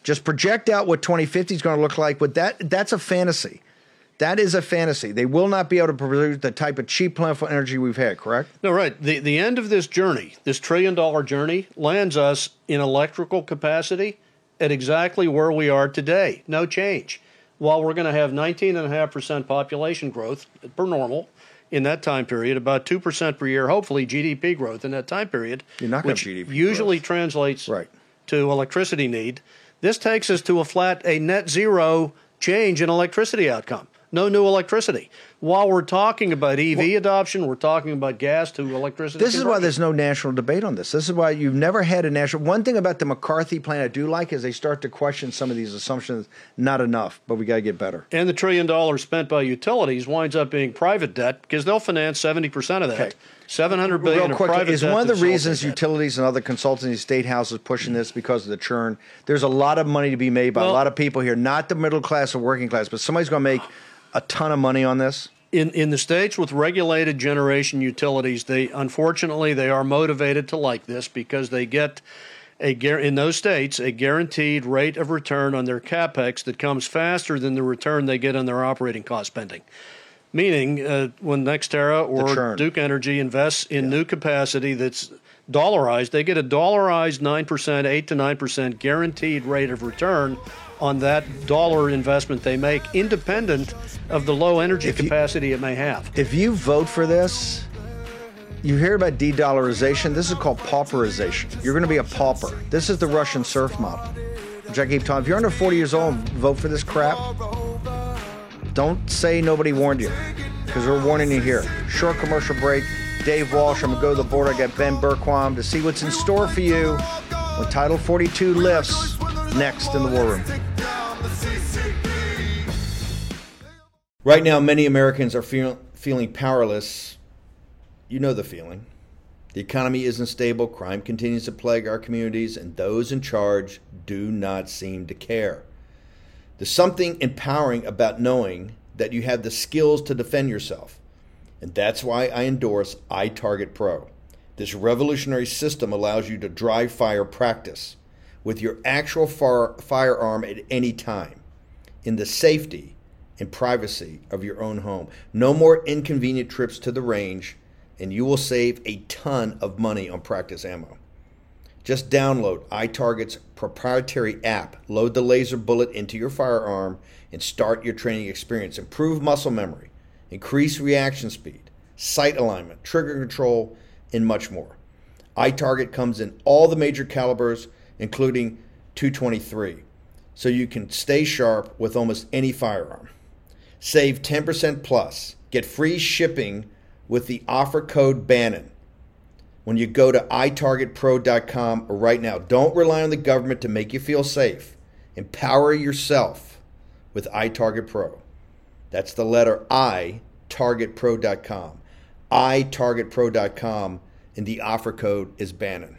just project out what 2050 is going to look like. But that that's a fantasy. That is a fantasy. They will not be able to produce the type of cheap, plentiful energy we've had. Correct? No, right. The the end of this journey, this trillion dollar journey, lands us in electrical capacity at exactly where we are today. No change. While we're going to have 19.5% population growth per normal in that time period, about 2% per year, hopefully GDP growth in that time period, You're not which GDP usually growth. translates Right. to electricity need. This takes us to a flat, a net zero change in electricity outcome. No new electricity. While we're talking about EV adoption, we're talking about gas to electricity. This is why there's no national debate on this. This is why you've never had a national. One thing about the McCarthy plan I do like is they start to question some of these assumptions. Not enough, but we got to get better. and the trillion dollars spent by utilities winds up being private debt because they'll finance 70% of that. Okay. 700 billion Real is one of the reasons debt. utilities and other consultancy state houses pushing this because of the churn. There's a lot of money to be made by a lot of people here, not the middle class or working class, but somebody's going to make a ton of money on this. in in the states with regulated generation utilities, they unfortunately they are motivated to like this because they get a in those states a guaranteed rate of return on their capex that comes faster than the return they get on their operating cost spending. Meaning, uh, when NextEra or. Duke Energy invests in new capacity that's dollarized, they get a dollarized nine percent, eight to nine percent guaranteed rate of return on that dollar investment they make, independent of the low energy If you- capacity it may have. If you vote for this, you hear about de-dollarization. This is called pauperization. You're going to be a pauper. This is the Russian serf model. Which I keep telling. If you're under 40 years old, and vote for this crap. Don't say nobody warned you, because we're warning you here. Short commercial break. Dave Walsh. I'm going to go to the board. I got Ben Bergquam to see what's in store for you when Title 42 lifts next in the War Room. Right now, many Americans are feel, feeling powerless. You know the feeling. The economy isn't stable, crime continues to plague our communities, and those in charge do not seem to care. There's something empowering about knowing that you have the skills to defend yourself. And that's why I endorse iTarget Pro. This revolutionary system allows you to dry fire practice with your actual firearm at any time in the safety and privacy of your own home. No more inconvenient trips to the range, and you will save a ton of money on practice ammo. Just download iTarget's proprietary app, load the laser bullet into your firearm, and start your training experience. Improve muscle memory, increase reaction speed, sight alignment, trigger control, and much more. iTarget comes in all the major calibers, including 223, so you can stay sharp with almost any firearm. Save 10% plus. Get free shipping with the offer code Bannon when you go to itargetpro.com right now. Don't rely on the government to make you feel safe. Empower yourself with iTarget Pro. That's the letter I, targetpro.com. itargetpro.com, and the offer code is Bannon.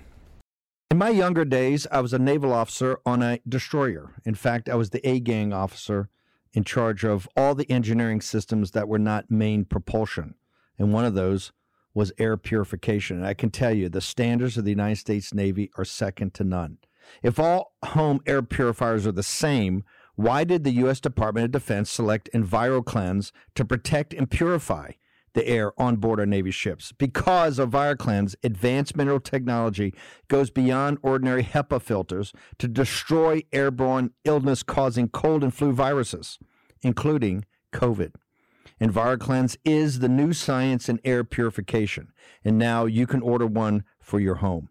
In my younger days, I was a naval officer on a destroyer. In fact, I was the A gang officer in charge of all the engineering systems that were not main propulsion. And one of those was air purification. And I can tell you, the standards of the United States Navy are second to none. If all home air purifiers are the same, why did the U.S. Department of Defense select EnviroKlenz to protect and purify the air on board our Navy ships? Because EnviroKlenz advanced mineral technology goes beyond ordinary HEPA filters to destroy airborne illness causing cold and flu viruses, including COVID. EnviroKlenz is the new science in air purification, and now you can order one for your home.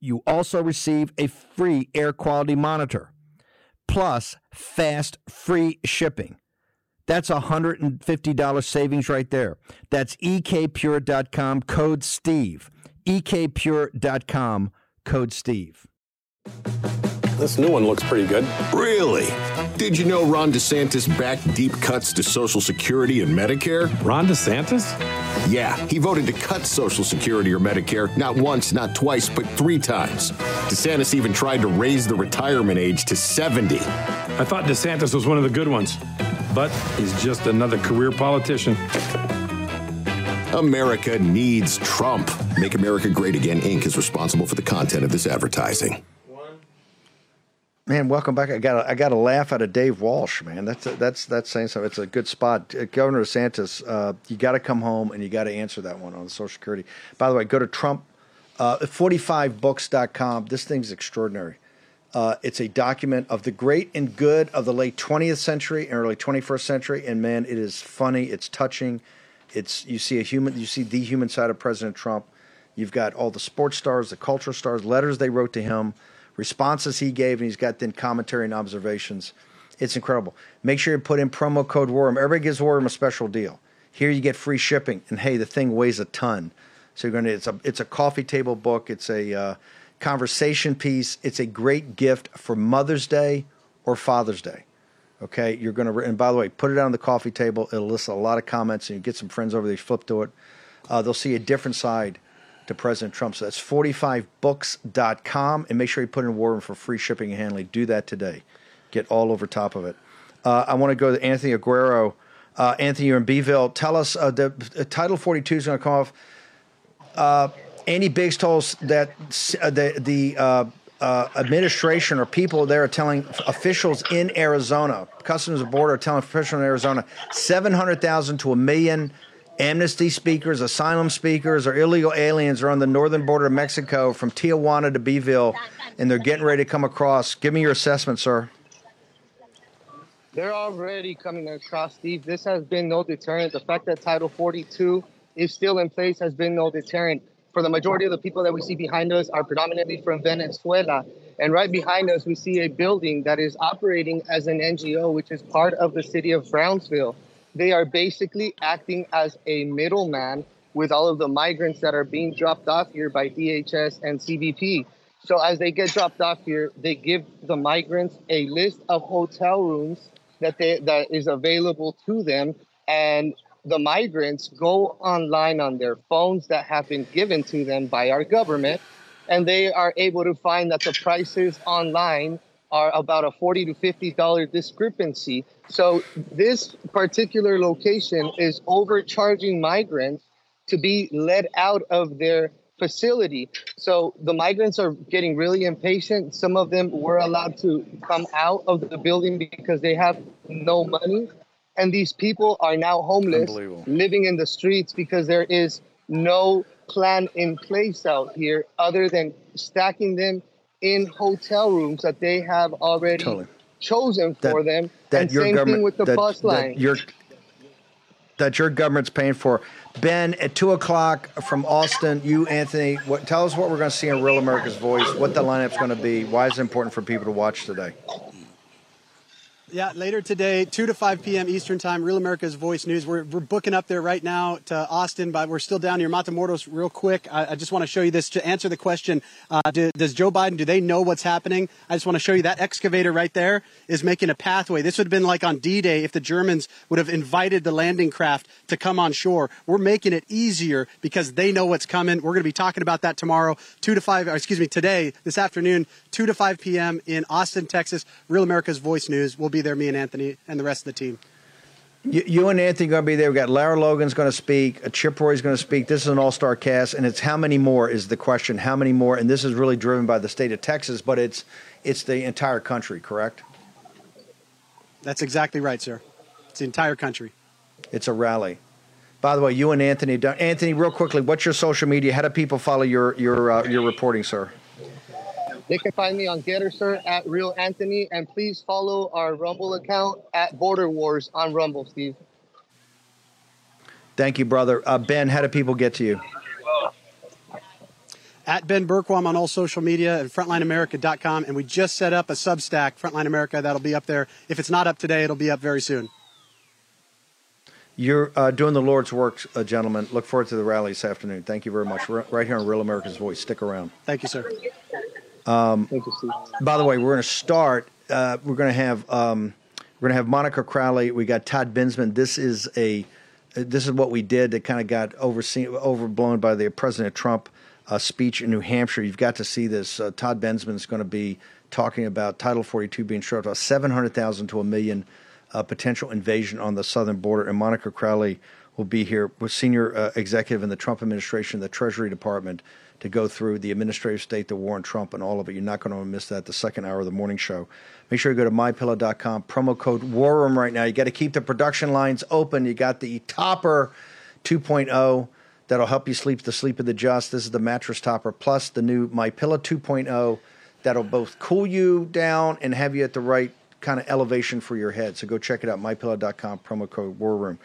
You also receive a free air quality monitor plus fast free shipping. That's a $150 savings right there. That's ekpure.com code STEVE. ekpure.com code STEVE. This new one looks pretty good. Really? Did you know Ron DeSantis backed deep cuts to Social Security and Medicare? Ron DeSantis? Yeah, he voted to cut Social Security or Medicare not once, not twice, but three times. DeSantis even tried to raise the retirement age to 70. I thought DeSantis was one of the good ones, but he's just another career politician. America needs Trump. Make America Great Again Inc. is responsible for the content of this advertising. Man, welcome back. I got I got a laugh out of Dave Walsh. Man, that's a, that's that's saying something. It's a good spot. Uh, Governor DeSantis, uh, you got to come home and you got to answer that one on Social Security. By the way, go to Trump uh, 45books.com. This thing's extraordinary. Uh, it's a document of the great and good of the late 20th century and early 21st century. And man, it is funny. It's touching. It's you see a human. You see the human side of President Trump. You've got all the sports stars, the culture stars, letters they wrote to him responses he gave, and he's got then commentary and observations. It's incredible. Make sure you put in promo code War Room. Everybody gives War Room a special deal. Here you get free shipping, and hey, the thing weighs a ton. So you're to it's a it's a coffee table book. It's a uh, conversation piece. It's a great gift for Mother's Day or Father's Day. Okay, you're to and by the way, put it on the coffee table. It'll list a lot of comments, and you get some friends over there. You Flip to it. Uh, they'll see a different side to President Trump. So that's 45books.com. And make sure you put in War Room for free shipping and handling. Do that today. Get all over top of it. Uh, I want to go to Anthony Aguero. Uh, Anthony, you're in Beeville. Tell us uh, the, the, Title 42 is going to come off. Uh, Andy Biggs told us that uh, the, the uh, administration or people there are telling officials in Arizona, Customs and Border are telling officials in Arizona, 700,000 to a million amnesty speakers, asylum speakers, or illegal aliens are on the northern border of Mexico from Tijuana to Beeville, and they're getting ready to come across. Give me your assessment, sir. They're already coming across, Steve. This has been no deterrent. The fact that Title 42 is still in place has been no deterrent. For the majority of the people that we see behind us are predominantly from Venezuela. And right behind us, we see a building that is operating as an NGO, which is part of the city of Brownsville they are basically acting as a middleman with all of the migrants that are being dropped off here by DHS and CBP. So as they get dropped off here, they give the migrants a list of hotel rooms that they that is available to them, and the migrants go online on their phones that have been given to them by our government, and they are able to find that the prices online are about a 40 to 50 dollar discrepancy. So this particular location is overcharging migrants to be let out of their facility. So the migrants are getting really impatient. Some of them were allowed to come out of the building because they have no money. And these people are now homeless, living in the streets because there is no plan in place out here other than stacking them in hotel rooms that they have already Totally. chosen for That- them. that and your same thing government- with the that- bus that line. your that your government's paying for. Ben, at two o'clock from Austin, you, Anthony, what, tell us what we're going to see in Real America's Voice, what the lineup's going to be, why is it important for people to watch today? Yeah, later today, 2 to 5 p.m. Eastern Time, Real America's Voice News. We're, we're booking up there right now to Austin, but we're still down here. Matamoros, real quick. I, I just want to show you this to answer the question uh, do, Does Joe Biden, do they know what's happening? I just want to show you that excavator right there is making a pathway. This would have been like on D Day if the Germans would have invited the landing craft to come on shore. We're making it easier because they know what's coming. We're going to be talking about that tomorrow, 2 to 5, or excuse me, today, this afternoon, 2 to 5 p.m. in Austin, Texas. Real America's Voice News. We'll be there, me and Anthony and the rest of the team. You, you and Anthony are going to be there. We've got Lara Logan's going to speak. uh, Chip Roy's going to speak. This is an all-star cast, and it's how many more is the question? How many more? And this is really driven by the state of Texas, but it's it's the entire country, correct? That's exactly right, sir. It's the entire country. It's a rally. By the way, you and Anthony, Anthony, real quickly, what's your social media? How do people follow your your uh, your reporting, sir? They can find me on Getter Sir at Real Anthony, and please follow our Rumble account at Border Wars on Rumble, Steve. Thank you, brother. Uh, ben, how do people get to you? At Ben Bergquam on all social media and frontlineamerica.com. And we just set up a Substack, Frontline America, that'll be up there. If it's not up today, it'll be up very soon. You're uh, doing the Lord's work, uh, gentlemen. Look forward to the rally this afternoon. Thank you very much. We're right here on Real America's Voice. Stick around. Thank you, sir. Um, Thank you, Steve. By the way, we're going to start. Uh, we're going to have um, we're going to have Monica Crowley. We got Todd Bensman. This is a this is what we did that kind of got overseen overblown by the President Trump uh, speech in New Hampshire. You've got to see this. Uh, Todd Bensman is going to be talking about Title 42 being short about 700,000 to a million uh, potential invasion on the southern border, and Monica Crowley will be here with senior uh, executive in the Trump administration, the Treasury Department, to go through the administrative state, the war on Trump, and all of it. You're not going to miss that. The second hour of the morning show. Make sure you go to mypillow.com. Promo code War Room right now. You got to keep the production lines open. You got the Topper 2.0 that'll help you sleep the sleep of the just. This is the mattress topper plus the new My Pillow 2.0 that'll both cool you down and have you at the right kind of elevation for your head. So go check it out. MyPillow.com promo code War Room.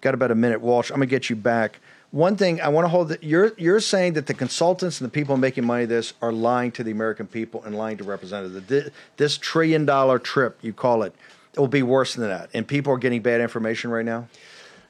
Got about a minute, Walsh. I'm gonna get you back. One thing I want to hold that you're you're saying that the consultants and the people making money this are lying to the American people and lying to representatives. This, this trillion dollar trip you call it, it will be worse than that, and people are getting bad information right now.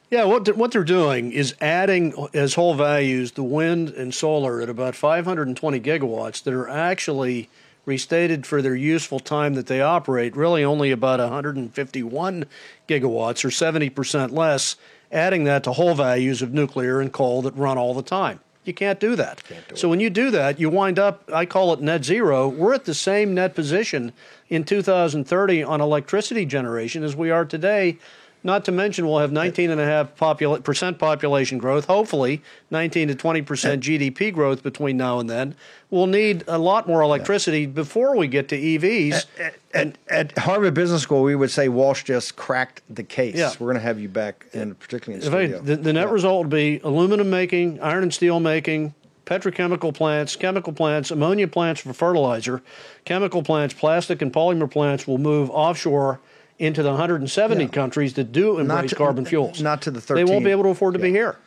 Yeah, what what they're doing is adding as whole values the wind and solar at about 520 gigawatts that are actually restated for their useful time that they operate, really only about 151 gigawatts or 70% less, adding that to whole values of nuclear and coal that run all the time. You can't do that. so when you do that, you wind up, I call it net zero. We're at the same net position in 2030 on electricity generation as we are today. Not to mention, we'll have 19.5 popula- percent population growth, hopefully 19 to 20 percent GDP growth between now and then. We'll need a lot more electricity before we get to EVs. At, at Harvard Business School, we would say Walsh just cracked the case. Yeah. We're going to have you back, and particularly in I- studio. the, the net result would be aluminum making, iron and steel making, petrochemical plants, chemical plants, ammonia plants for fertilizer, chemical plants, plastic and polymer plants will move offshore into the 170 countries that do embrace to- carbon fuels. Not to the They won't be able to afford to be here.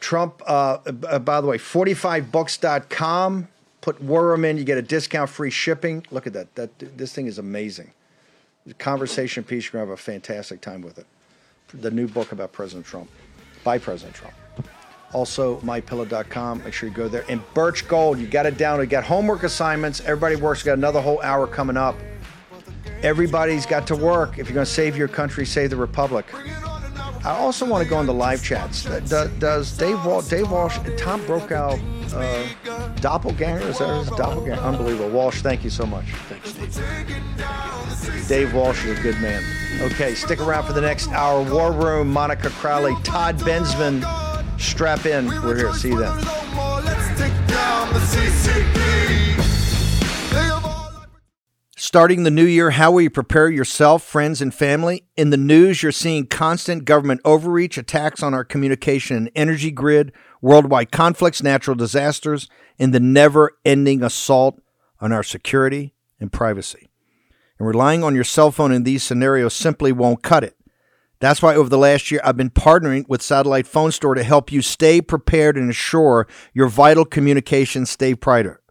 Trump, uh, uh, by the way, 45books.com. Put Worm in, you get a discount free shipping. Look at that. That This thing is amazing. The conversation piece, you're going to have a fantastic time with it. The new book about President Trump, by President Trump. Also, mypillow.com. Make sure you go there. And Birch Gold, you got it down. We got homework assignments. Everybody works. We got another whole hour coming up. Everybody's got to work. If you're going to save your country, save the republic. I also want to go into live chats. Does, Dave Walsh, Dave Walsh, Tom Brokaw, uh, doppelganger? Is that his doppelganger? Unbelievable. Walsh, thank you so much. Thanks, Dave. Dave Walsh is a good man. Okay, stick around for the next hour. War Room, Monica Crowley, Todd Bensman. Strap in. We're here. See you then. Starting the new year, how will you prepare yourself, friends, and family? In the news, you're seeing constant government overreach, attacks on our communication and energy grid, worldwide conflicts, natural disasters, and the never ending assault on our security and privacy. And relying on your cell phone in these scenarios simply won't cut it. That's why over the last year, I've been partnering with Satellite Phone Store to help you stay prepared and ensure your vital communications stay brighter.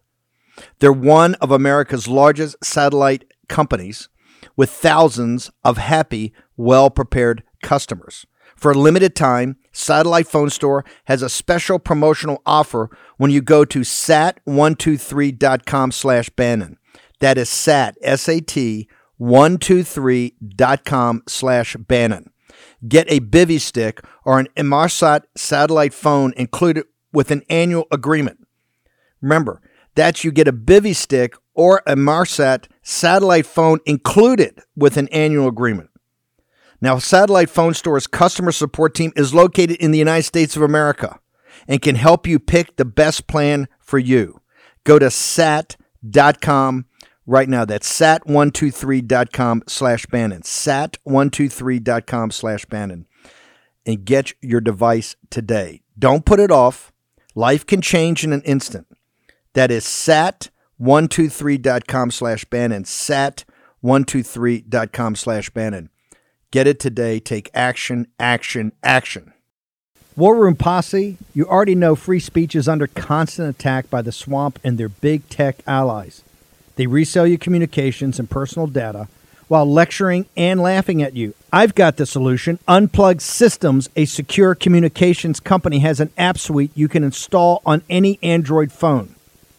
They're one of America's largest satellite companies with thousands of happy, well prepared customers. For a limited time, Satellite Phone Store has a special promotional offer when you go to sat123.com slash Bannon. That is sat, S-A-T, 123.com slash Bannon. Get a Bivy stick or an Inmarsat satellite phone included with an annual agreement. Remember, that's you get a Bivy stick or a Marsat satellite phone included with an annual agreement. Now, Satellite Phone Store's customer support team is located in the United States of America and can help you pick the best plan for you. Go to sat.com right now. That's sat123.com slash Bannon. Sat123.com slash Bannon. And get your device today. Don't put it off. Life can change in an instant. That is sat123.com slash Bannon. Sat123.com slash Bannon. Get it today. Take action, action, action. War Room Posse, you already know free speech is under constant attack by the swamp and their big tech allies. They resell your communications and personal data while lecturing and laughing at you. I've got the solution. Unplug Systems, a secure communications company, has an app suite you can install on any Android phone